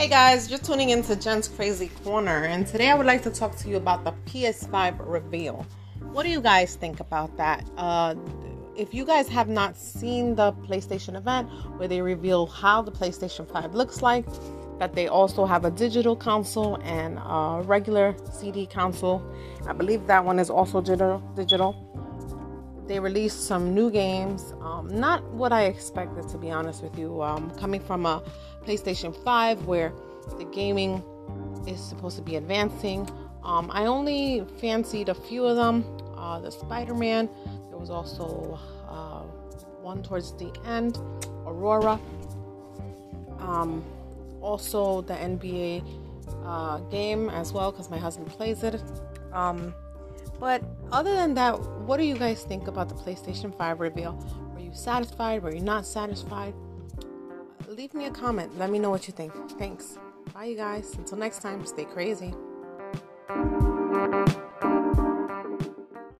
Hey guys, you're tuning into Jen's Crazy Corner, and today I would like to talk to you about the PS5 reveal. What do you guys think about that? Uh, if you guys have not seen the PlayStation event where they reveal how the PlayStation 5 looks like, that they also have a digital console and a regular CD console. I believe that one is also digital. They released some new games. Um, not what I expected, to be honest with you. Um, coming from a PlayStation 5 where the gaming is supposed to be advancing. Um, I only fancied a few of them. Uh, the Spider Man. There was also uh, one towards the end, Aurora. Um, also, the NBA uh, game as well, because my husband plays it. But other than that, what do you guys think about the PlayStation 5 reveal? Were you satisfied? Were you not satisfied? Leave me a comment. Let me know what you think. Thanks. Bye, you guys. Until next time, stay crazy.